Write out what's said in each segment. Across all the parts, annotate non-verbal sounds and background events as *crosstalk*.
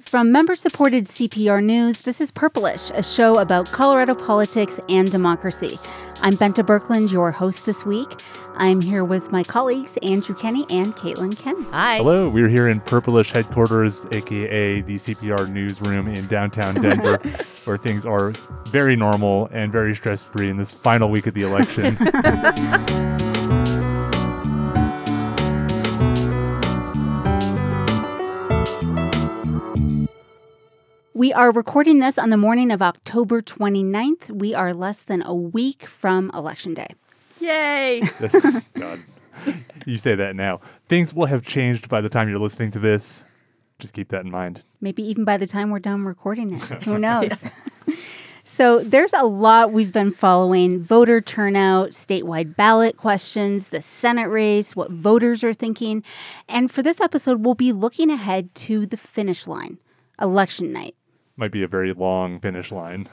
From member supported CPR News, this is Purplish, a show about Colorado politics and democracy. I'm Bente Birkeland, your host this week. I'm here with my colleagues, Andrew Kenney and Caitlin Kim. Hi. Hello, we're here in Purplish headquarters, aka the CPR newsroom in downtown Denver, *laughs* where things are very normal and very stress free in this final week of the election. *laughs* We are recording this on the morning of October 29th. We are less than a week from Election Day. Yay. *laughs* God, you say that now. Things will have changed by the time you're listening to this. Just keep that in mind. Maybe even by the time we're done recording it. *laughs* Who knows? *laughs* So there's a lot we've been following voter turnout, statewide ballot questions, the Senate race, what voters are thinking. And for this episode, we'll be looking ahead to the finish line, election night. Might be a very long finish line.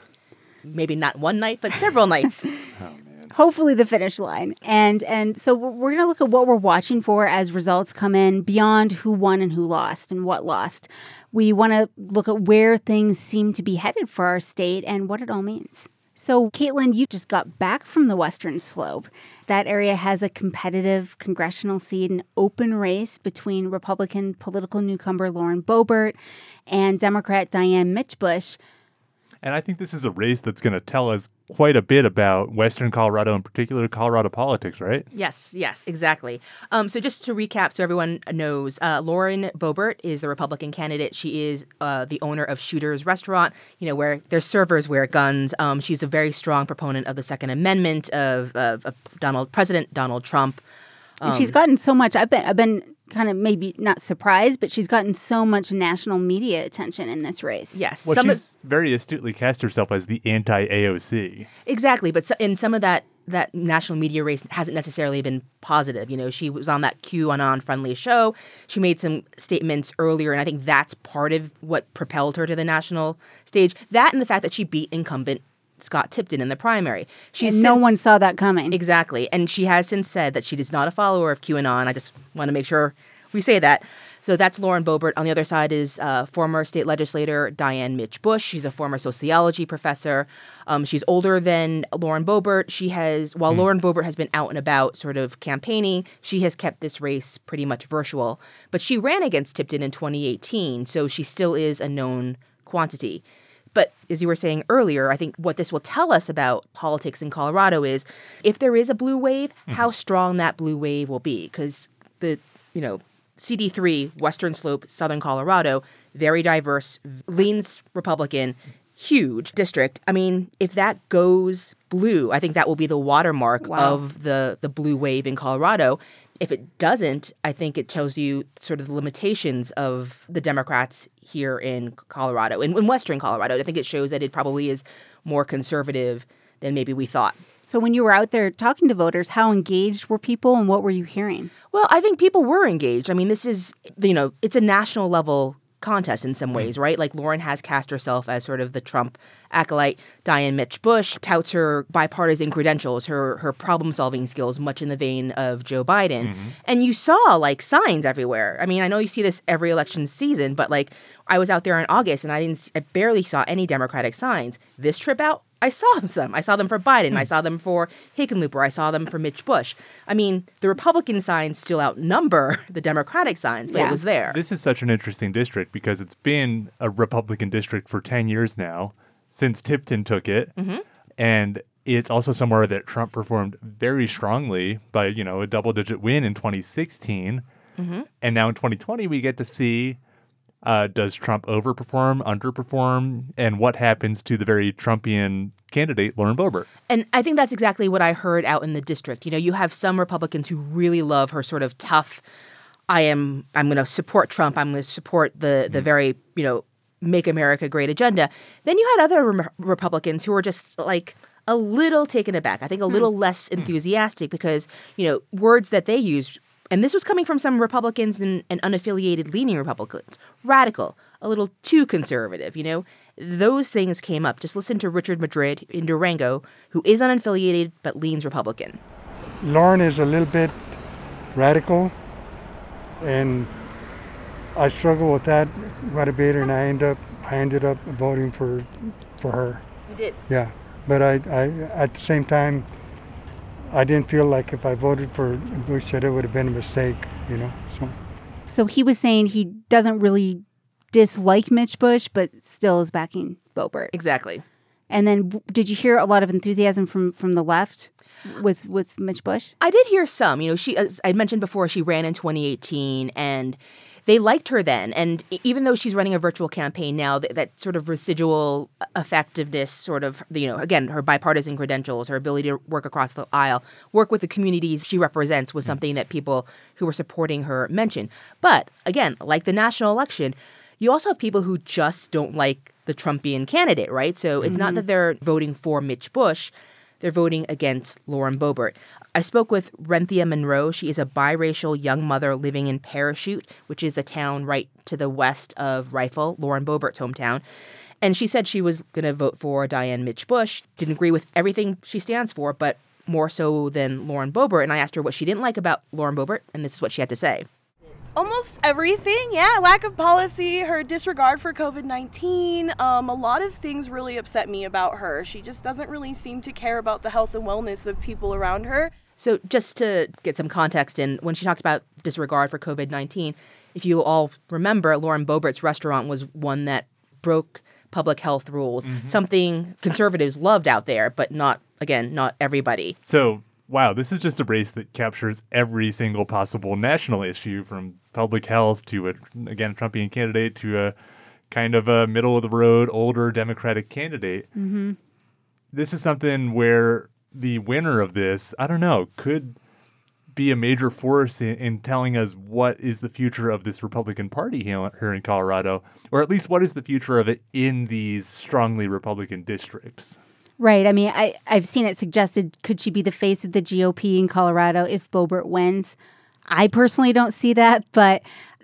Maybe not one night, but several *laughs* nights. Oh, hopefully the finish line and and so we're going to look at what we're watching for as results come in beyond who won and who lost and what lost we want to look at where things seem to be headed for our state and what it all means so caitlin you just got back from the western slope. That area has a competitive congressional seat an open race between republican political newcomer lauren boebert and democrat diane mitsch bush And I think this is a race that's going to tell us quite a bit about Western Colorado, in particular Colorado politics, right? yes, yes, exactly. Um, so just to recap, so everyone knows, uh, Lauren Boebert is the Republican candidate. She is uh, the owner of Shooter's Restaurant, you know, where their servers wear guns. Um, she's a very strong proponent of the Second Amendment of, of, of Donald President Donald Trump. And she's gotten so much. I've been I've been kind of maybe not surprised, but she's gotten so much national media attention in this race. Yes, Well, some of- she's very astutely cast herself as the anti AOC. Exactly, but so- in some of that that national media race hasn't necessarily been positive. You know, she was on that QAnon friendly show. She made some statements earlier, and I think that's part of what propelled her to the national stage. That and the fact that she beat incumbent Scott Tipton in the primary. She's And no since- one saw that coming. Exactly. And she has since said that she is not a follower of QAnon. I just want to make sure we say that. So that's Lauren Boebert. On the other side is uh, former state legislator Diane Mitsch Bush. She's a former sociology professor. Um, she's older than Lauren Boebert. She has, while Lauren Boebert has been out and about sort of campaigning, she has kept this race pretty much virtual. But she ran against Tipton in 2018, so she still is a known quantity. But as you were saying earlier, I think what this will tell us about politics in Colorado is if there is a blue wave, mm-hmm. how strong that blue wave will be. Because the, you know, CD3, Western Slope, Southern Colorado, very diverse, leans Republican, huge district. I mean, if that goes blue, I think that will be the watermark Wow. of the, the blue wave in Colorado. If it doesn't, I think it tells you sort of the limitations of the Democrats here in Colorado, in, in Western Colorado. I think it shows that it probably is more conservative than maybe we thought. so when you were out there talking to voters, how engaged were people and what were you hearing? Well, I think people were engaged. I mean, this is, you know, it's a national level contest in some hmm. ways, right? Like Lauren has cast herself as sort of the Trump acolyte. Diane Mitsch Bush touts her bipartisan credentials, her her problem solving skills, much in the vein of Joe Biden. Mm-hmm. And you saw like signs everywhere. I mean, I know you see this every election season, but like I was out there in August and I didn't, I barely saw any Democratic signs. This trip out, I saw *laughs* some. I saw them for Biden. I hmm. saw them for Hickenlooper. I saw them for Mitsch Bush. I mean, the Republican signs still outnumber *laughs* the Democratic signs, but Yeah. it was there. This is such an interesting district because it's been a Republican district for 10 years now since Tipton took it. Mm-hmm. And it's also somewhere that Trump performed very strongly by, you know, a double digit win in 2016. Mm-hmm. And now in 2020, we get to see uh, does Trump overperform, underperform, and what happens to the very Trumpian candidate, Lauren Boebert? And I think that's exactly what I heard out in the district. You know, you have some Republicans who really love her sort of tough. I am. I'm going to support Trump. I'm going to support the the mm-hmm. very you know make America great agenda. Then you had other Rem- Republicans who were just like a little taken aback. I think a hmm. little less hmm. enthusiastic because you know words that they used. And this was coming from some Republicans and, and unaffiliated leaning Republicans. Radical, a little too conservative, you know? Those things came up. Just listen to Richard Madrid in Durango, who is unaffiliated but leans Republican. Lauren is a little bit radical, and I struggled with that quite a bit, and I end up I ended up voting for for her. You did. Yeah, but I, I at the same time, I didn't feel like if I voted for Bush that it would have been a mistake. You know, so So he was saying he doesn't really dislike Mitsch Bush, but still is backing Boebert. Exactly. And then, did you hear a lot of enthusiasm from from the left with with Mitsch Bush? I did hear some. You know, she, as I mentioned before, she ran in 2018 and they liked her then. And even though she's running a virtual campaign now, that, that sort of residual effectiveness, sort of, you know, again, her bipartisan credentials, her ability to work across the aisle, work with the communities she represents was mm. something that people who were supporting her mentioned. But again, like the national election, you also have people who just don't like the Trumpian candidate, right? So it's not mm-hmm. that they're voting for Mitsch Bush they're voting against Lauren Boebert. I spoke with Renthia Monroe. She is a biracial young mother living in Parachute, which is the town right to the west of Rifle, Lauren Boebert's hometown. And she said she was going to vote for Diane Mitsch Bush. Didn't agree with everything she stands for, but more so than Lauren Boebert. And I asked her what she didn't like about Lauren Boebert, and this is what she had to say. Almost everything, yeah. Lack of policy, her disregard for COVID 19. Um, a lot of things really upset me about her. She just doesn't really seem to care about the health and wellness of people around her. So, just to get some context, and when she talked about disregard for COVID 19, if you all remember, Lauren Boebert's restaurant was one that broke public health rules, something conservatives loved out there, but not, again, not everybody. So, wow, this is just a race that captures every single possible national issue from public health to, a, again, a Trumpian candidate to a kind of a middle of the road, older Democratic candidate. Mm-hmm. This is something where the winner of this, I don't know, could be a major force in, in telling us what is the future of this Republican Party here, here in Colorado, or at least what is the future of it in these strongly Republican districts. Right. I mean, I, I've seen it suggested could she be the face of the GOP in Colorado if Boebert wins? I personally don't see that, but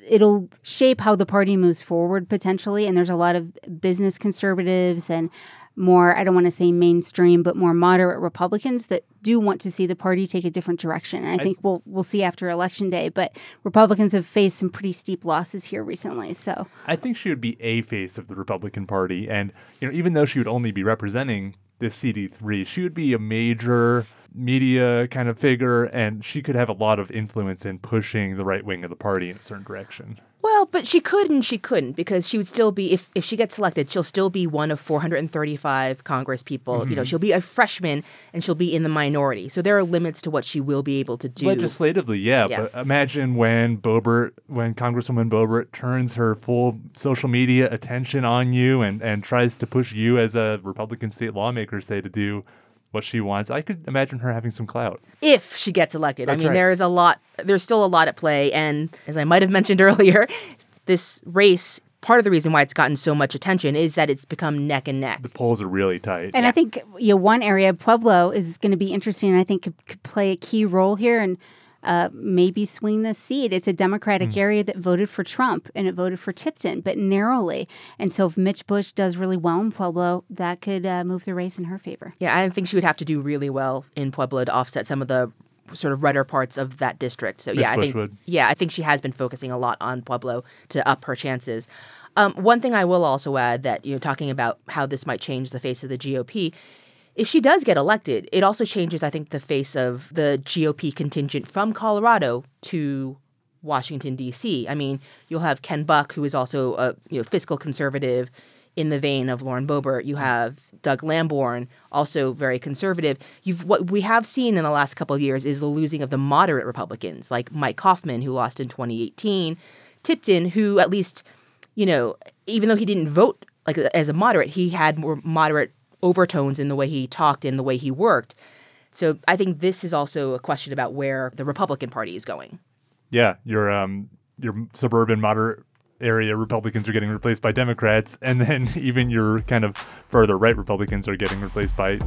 it'll shape how the party moves forward potentially. And there's a lot of business conservatives and more, I don't want to say mainstream, but more moderate Republicans that do want to see the party take a different direction. And I, think we'll we'll see after election day. But Republicans have faced some pretty steep losses here recently. So I think she would be a face of the Republican Party, and you know, even though she would only be representing this CD3, she would be a major media kind of figure, and she could have a lot of influence in pushing the right wing of the party in a certain direction. Well, but she could and she couldn't because she would still be if if she gets selected, she'll still be one of 435 Congress people. You know, mm-hmm. she'll be a freshman and she'll be in the minority. So there are limits to what she will be able to do. Legislatively, yeah, Yeah. but imagine when Boebert, when Congresswoman Boebert turns her full social media attention on you and, and tries to push you as a Republican state lawmaker, say, to do what she wants. I could imagine her having some clout. if she gets elected. That's I mean, right. there is a lot. There's still a lot at play, and as I might have *laughs* mentioned earlier, this race. Part of the reason why it's gotten so much attention is that it's become neck and neck. The polls are really tight. And I think you know one area Pueblo is going to be interesting. and I think could, could play a key role here and uh, maybe swing the seat. It's a Democratic area that voted for Trump and it voted for Tipton, but narrowly. And so if Mitsch Bush does really well in Pueblo, that could uh, move the race in her favor. Yeah, I think she would have to do really well in Pueblo to offset some of the sort of redder parts of that district. So yeah, I Bush think would. yeah, I think she has been focusing a lot on Pueblo to up her chances. Um, one thing I will also add that you know, talking about how this might change the face of the GOP. If she does get elected, it also changes, I think, the face of the GOP contingent from Colorado to Washington D.C. I mean, you'll have Ken Buck, who is also a you know fiscal conservative in the vein of Lauren Boebert. You have Doug Lamborn, also very conservative. You've what we have seen in the last couple of years is the losing of the moderate Republicans, like Mike Coffman, who lost in 2018, Tipton, who at least, you know, even though he didn't vote like as a moderate, he had more moderate overtones in the way he talked and the way he worked. So I think this is also a question about where the Republican Party is going. yeah, your um your suburban moderate area Republicans are getting replaced by Democrats, *laughs* and then even your kind of further right Republicans are getting replaced by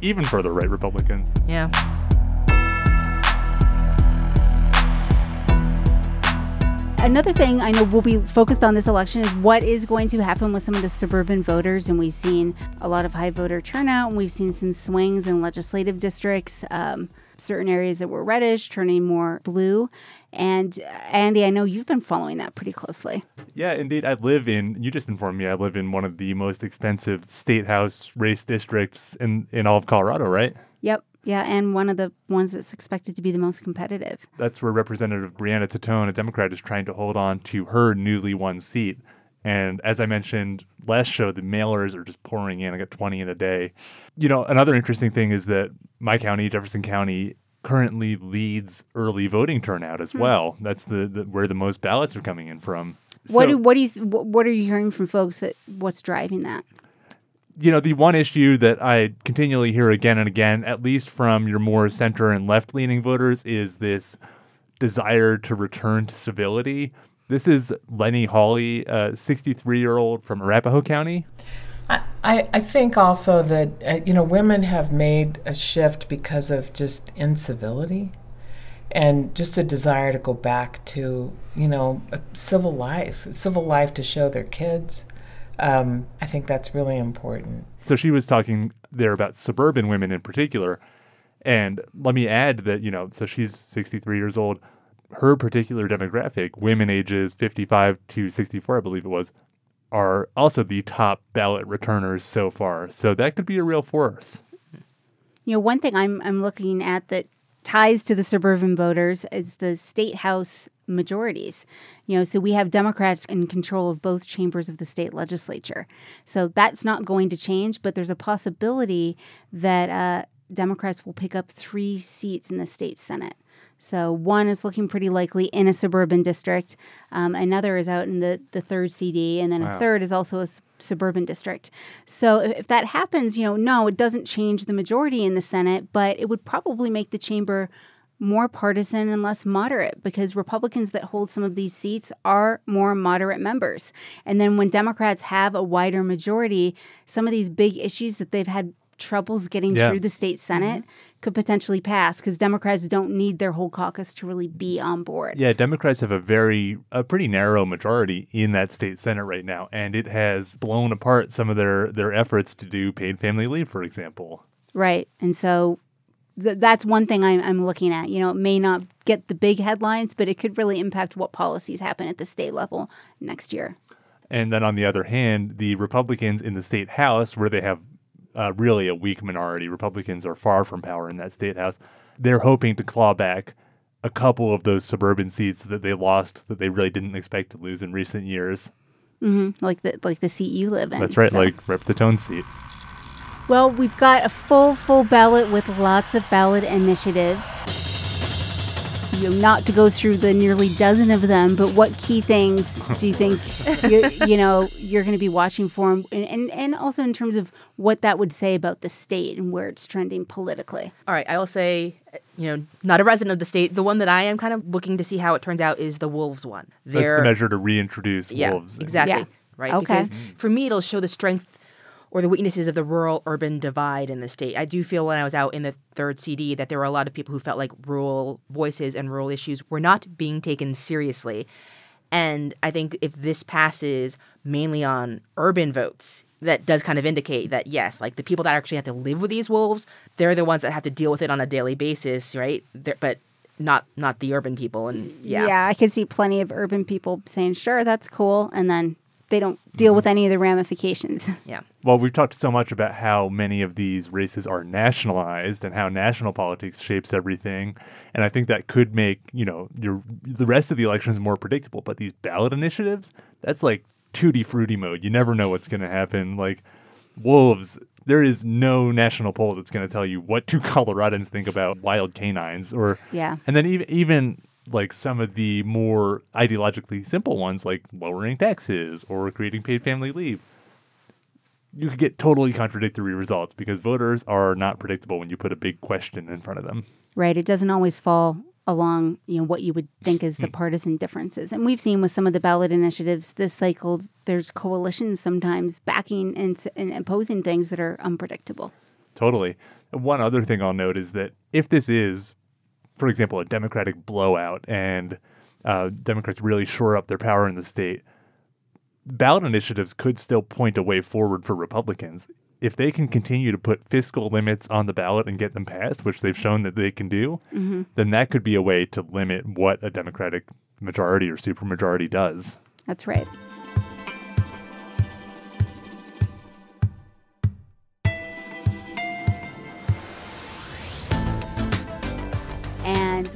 even further right Republicans. Yeah. Another thing I know we'll be focused on this election is what is going to happen with some of the suburban voters. And we've seen a lot of high voter turnout, and we've seen some swings in legislative districts. Um, certain areas that were reddish turning more blue. And uh, Andy, I know you've been following that pretty closely. Yeah, indeed. I live in, you just informed me, I live in one of the most expensive state house race districts in, in all of Colorado, right? Yep. Yeah, and one of the ones that's expected to be the most competitive. That's where Representative Brianna Titone, a Democrat, is trying to hold on to her newly won seat. And as I mentioned last show, the mailers are just pouring in. I got 20 in a day. You know, another interesting thing is that my county, Jefferson County, currently leads early voting turnout as hmm. well. That's the, the where the most ballots are coming in from. What So- do what do you what are you hearing from folks that what's driving that? You know, the one issue that I continually hear again and again, at least from your more center and left leaning voters, is this desire to return to civility. This is Lenny Hawley, a 63 year old from Arapahoe County. I, I think also that uh, you know women have made a shift because of just incivility and just a desire to go back to you know a civil life, a civil life to show their kids. Um, I think that's really important. So she was talking there about suburban women in particular. And let me add that, you know, so she's 63 years old. Her particular demographic, women ages 55 to 64, I believe it was, are also the top ballot returners so far. So that could be a real force. You know, one thing I'm I'm looking at that ties to the suburban voters is the state house majorities. You know, so we have Democrats in control of both chambers of the state legislature. So that's not going to change, but there's a possibility that uh, Democrats will pick up three seats in the state senate. So one is looking pretty likely in a suburban district. Um, another is out in the, the third CD, and then a third is also a s- suburban district. So if, if that happens, you know, no, it doesn't change the majority in the Senate, but it would probably make the chamber more partisan and less moderate because Republicans that hold some of these seats are more moderate members. And then when Democrats have a wider majority, some of these big issues that they've had troubles getting Yeah. through the state mm-hmm. Senate could potentially pass because Democrats don't need their whole caucus to really be on board. Yeah, Democrats have a very, a pretty narrow majority in that state senate right now, and it has blown apart some of their their efforts to do paid family leave, for example. Right. And so th- that's one thing I'm, I'm looking at. You know, it may not get the big headlines, but it could really impact what policies happen at the state level next year. And then on the other hand, the Republicans in the state house, where they have uh, really a weak minority, Republicans are far from power in that state house. They're hoping to claw back a couple of those suburban seats that they lost that they really didn't expect to lose in recent years. Like the like the seat you live in. That's right, So- like Rep Titone seat. Well, we've got a full, full ballot with lots of ballot initiatives. You know, not to go through the nearly dozen of them, but what key things do you think *laughs* you, you know you're going to be watching for, and, and and also in terms of what that would say about the state and where it's trending politically? All right, I will say, you know, not a resident of the state. The one that I am kind of looking to see how it turns out is the wolves one. That's They're- the measure to reintroduce yeah, wolves. exactly. Yeah. Right. Okay. Because for me, it'll show the strength or the weaknesses of the rural urban divide in the state. I do feel when I was out in the third CD that there were a lot of people who felt like rural voices and rural issues were not being taken seriously. And I think if this passes mainly on urban votes, that does kind of indicate that yes, like the people that actually have to live with these wolves, they're the ones that have to deal with it on a daily basis, right? They're, but not not the urban people. And yeah, Yeah, I could see plenty of urban people saying, "Sure, that's cool," and then they don't deal with mm-hmm. any of the ramifications. *laughs* yeah. Well, we've talked so much about how many of these races are nationalized and how national politics shapes everything, and I think that could make you know your the rest of the elections more predictable. But these ballot initiatives, that's like tutti frutti mode. You never know what's going to happen. Like wolves, there is no national poll that's going to tell you what do *laughs* Coloradans think about wild canines, or Yeah. and then even even like some of the more ideologically simple ones, like lowering taxes or creating paid family leave you could get totally contradictory results because voters are not predictable when you put a big question in front of them. right? It doesn't always fall along, you know, what you would think is the hmm. partisan differences. And we've seen with some of the ballot initiatives this cycle, there's coalitions sometimes backing and, and opposing things that are unpredictable. Totally. One other thing I'll note is that if this is, for example, a Democratic blowout and uh, Democrats really shore up their power in the state, ballot initiatives could still point a way forward for Republicans. if they can continue to put fiscal limits on the ballot and get them passed, which they've shown that they can do, then that could be a way to limit what a Democratic majority or supermajority does. That's right.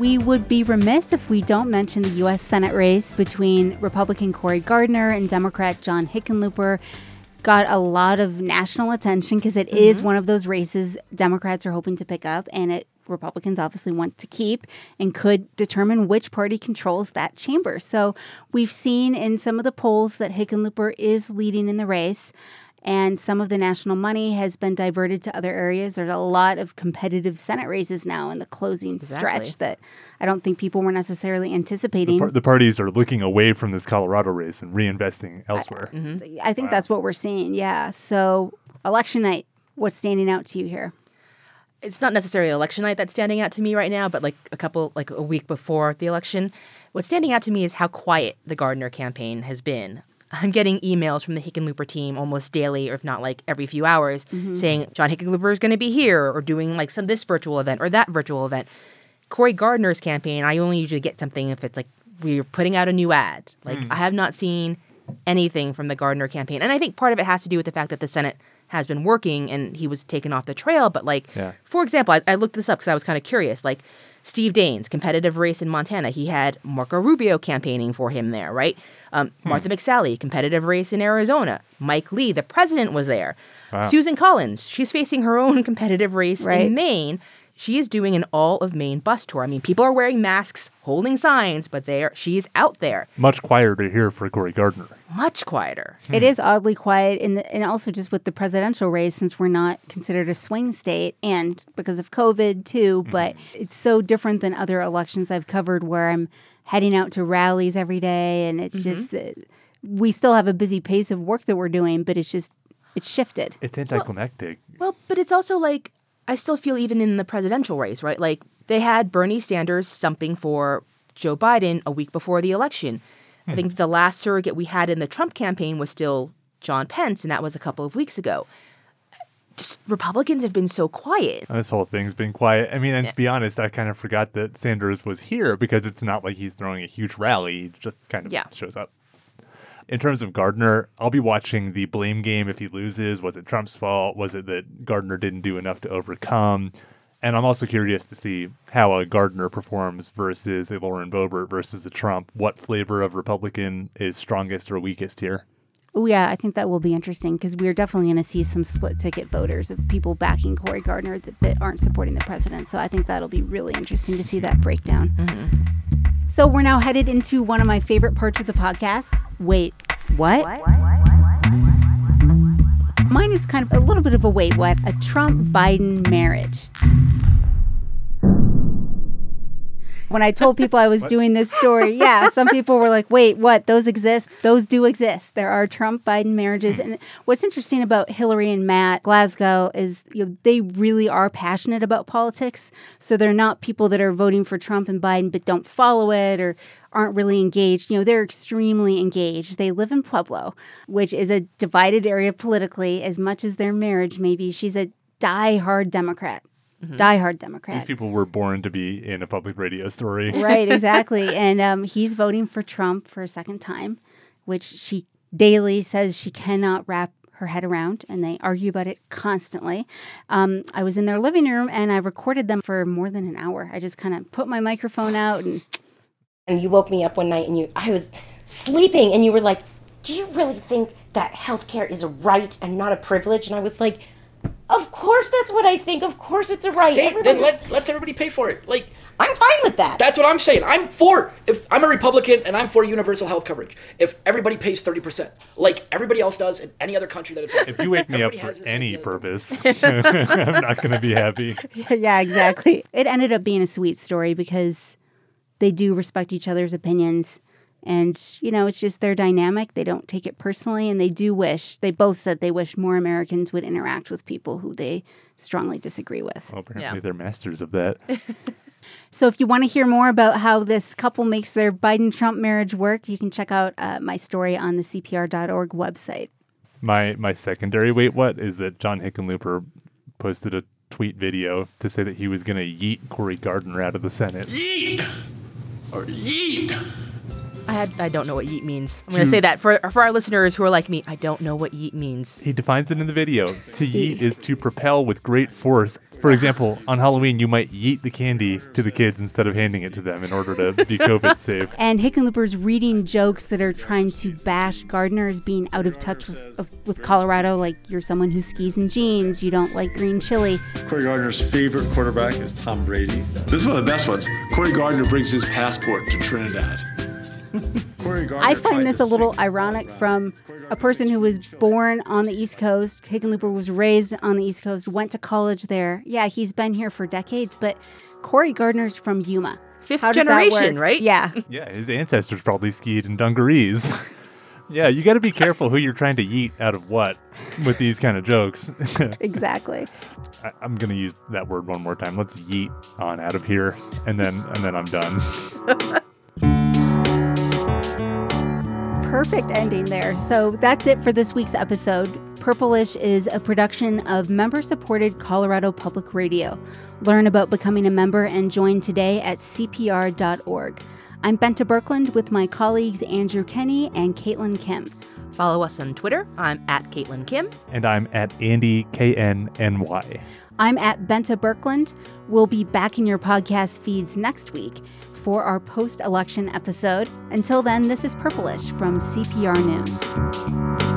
We would be remiss if we don't mention the U.S. Senate race between Republican Cory Gardner and Democrat John Hickenlooper. Got a lot of national attention because it is mm-hmm. one of those races Democrats are hoping to pick up, and it Republicans obviously want to keep and could determine which party controls that chamber. So we've seen in some of the polls that Hickenlooper is leading in the race and some of the national money has been diverted to other areas. There's a lot of competitive Senate races now in the closing Exactly. stretch that I don't think people were necessarily anticipating. Par- the parties are looking away from this Colorado race and reinvesting elsewhere. I mm-hmm. think that's what we're seeing. Yeah. So election night, what's standing out to you here? it's not necessarily election night that's standing out to me right now, but like a couple, like a week before the election, what's standing out to me is how quiet the Gardner campaign has been. I'm getting emails from the Hickenlooper team almost daily, or if not like every few hours, mm-hmm. saying John Hickenlooper is going to be here, or doing like some this virtual event or that virtual event. Cory Gardner's campaign, I only usually get something if it's like we're putting out a new ad. Like mm. I have not seen anything from the Gardner campaign, and I think part of it has to do with the fact that the Senate has been working and he was taken off the trail. But like, Yeah. for example, I, I looked this up because I was kind of curious. Like Steve Daines, competitive race in Montana, he had Marco Rubio campaigning for him there, right? Um, hmm. Martha McSally, competitive race in Arizona. Mike Lee, the president, was there. Susan Collins, she's facing her own *laughs* competitive race Right. in Maine. She is doing an all of Maine bus tour. I mean, people are wearing masks, holding signs, but they are, she's out there, Much quieter here for Cory Gardner. much quieter. Hmm. It is oddly quiet, in the, and also just with the presidential race, since we're not considered a swing state, and because of COVID too. But hmm. it's so different than other elections I've covered, where I'm heading out to rallies every day, and it's just uh, we still have a busy pace of work that we're doing, but it's just it's shifted. It's anticlimactic. Well, but it's also like I still feel even in the presidential race, right? Like they had Bernie Sanders stumping for Joe Biden a week before the election. I think the last surrogate we had in the Trump campaign was still John Pence, and that was a couple of weeks ago. Republicans have been so quiet. This whole thing's been quiet. I mean, and to be honest, I kind of forgot that Sanders was here because it's not like he's throwing a huge rally. He just kind of Yeah. shows up. In terms of Gardner, I'll be watching the blame game if he loses. Was it Trump's fault? Was it that Gardner didn't do enough to overcome? And I'm also curious to see how a Gardner performs versus a Lauren Boebert versus a Trump. What flavor of Republican is strongest or weakest here? Oh yeah, I think that will be interesting because we're definitely going to see some split ticket voters of people backing Cory Gardner that, that aren't supporting the president. So I think that'll be really interesting to see that breakdown. So we're now headed into one of my favorite parts of the podcast. Wait, what? Mine is kind of a little bit of a wait what a Trump Biden marriage. When I told people I was doing this story, yeah, some people were like, wait, what? Those exist? Those do exist. There are Trump Biden marriages. And what's interesting about Hillary and Matt Glasgow is you know, they really are passionate about politics. So they're not people that are voting for Trump and Biden but don't follow it or aren't really engaged. You know, they're extremely engaged. They live in Pueblo, which is a divided area politically, as much as their marriage maybe. She's a die-hard Democrat. Die-hard These Democrat. These people were born to be in a public radio story. *laughs* right, *laughs* exactly. And um, he's voting for Trump for a second time, which she daily says she cannot wrap her head around, and they argue about it constantly. Um, I was in their living room and I recorded them for more than an hour. I just kind of put my microphone out and and you woke me up one night and you I was sleeping and you were like, "Do you really think that healthcare is a right and not a privilege?" And I was like, "Of course that's what I think. Of course it's a right. Hey, Everybody- then let let's everybody pay for it. Like I'm fine with that." that's what I'm saying. I'm for if I'm a Republican and I'm for universal health coverage. If everybody pays thirty percent, like everybody else does in any other country that it's If you wake me up for any idea. purpose, *laughs* *laughs* I'm not going to be happy. yeah, exactly. It ended up being a sweet story because they do respect each other's opinions. And, you know, it's just their dynamic. They don't take it personally. And they do wish, they both said they wish more Americans would interact with people who they strongly disagree with. Well, apparently Yeah. they're masters of that. *laughs* So if you want to hear more about how this couple makes their Biden Trump marriage work, you can check out uh, my story on the CPR.org website. My my secondary wait what is that John Hickenlooper posted a tweet video to say that he was going to yeet Cory Gardner out of the Senate. Yeet! Or yeet! I had I don't know what yeet means. I'm going to say that for for our listeners who are like me. I don't know what yeet means. He defines it in the video. To yeet is to propel with great force. For example, on Halloween, you might yeet the candy to the kids instead of handing it to them in order to be *laughs* COVID safe. And Hickenlooper's reading jokes that are trying to bash Gardner as being out of touch with, of, with Colorado, like you're someone who skis in jeans, you don't like green chili. Cory Gardner's favorite quarterback is Tom Brady. This is one of the best ones. Cory Gardner brings his passport to Trinidad. Cory Gardner I find this a little ironic from a person who was born on the East Coast. Hickenlooper was raised on the East Coast, went to college there. Yeah, he's been here for decades, but Cory Gardner's from Yuma. Fifth How does that generation, right? Yeah. *laughs* Yeah, his ancestors probably skied in dungarees. *laughs* yeah, you got to be careful who you're trying to yeet out of what with these kind of jokes. *laughs* Exactly. I, I'm gonna use that word one more time. Let's yeet on out of here, and then and then I'm done. Perfect ending there. So that's it for this week's episode. Purplish is a production of member supported Colorado Public Radio. Learn about becoming a member and join today at CPR.org. I'm Bente Birkeland with my colleagues Andrew Kenney and Caitlin Kim. Follow us on Twitter. I'm at Caitlin Kim. And I'm at Andy K N N Y. I'm at Bente Birkeland. We'll be back in your podcast feeds next week for our post election episode. Until then, this is Purplish from CPR News.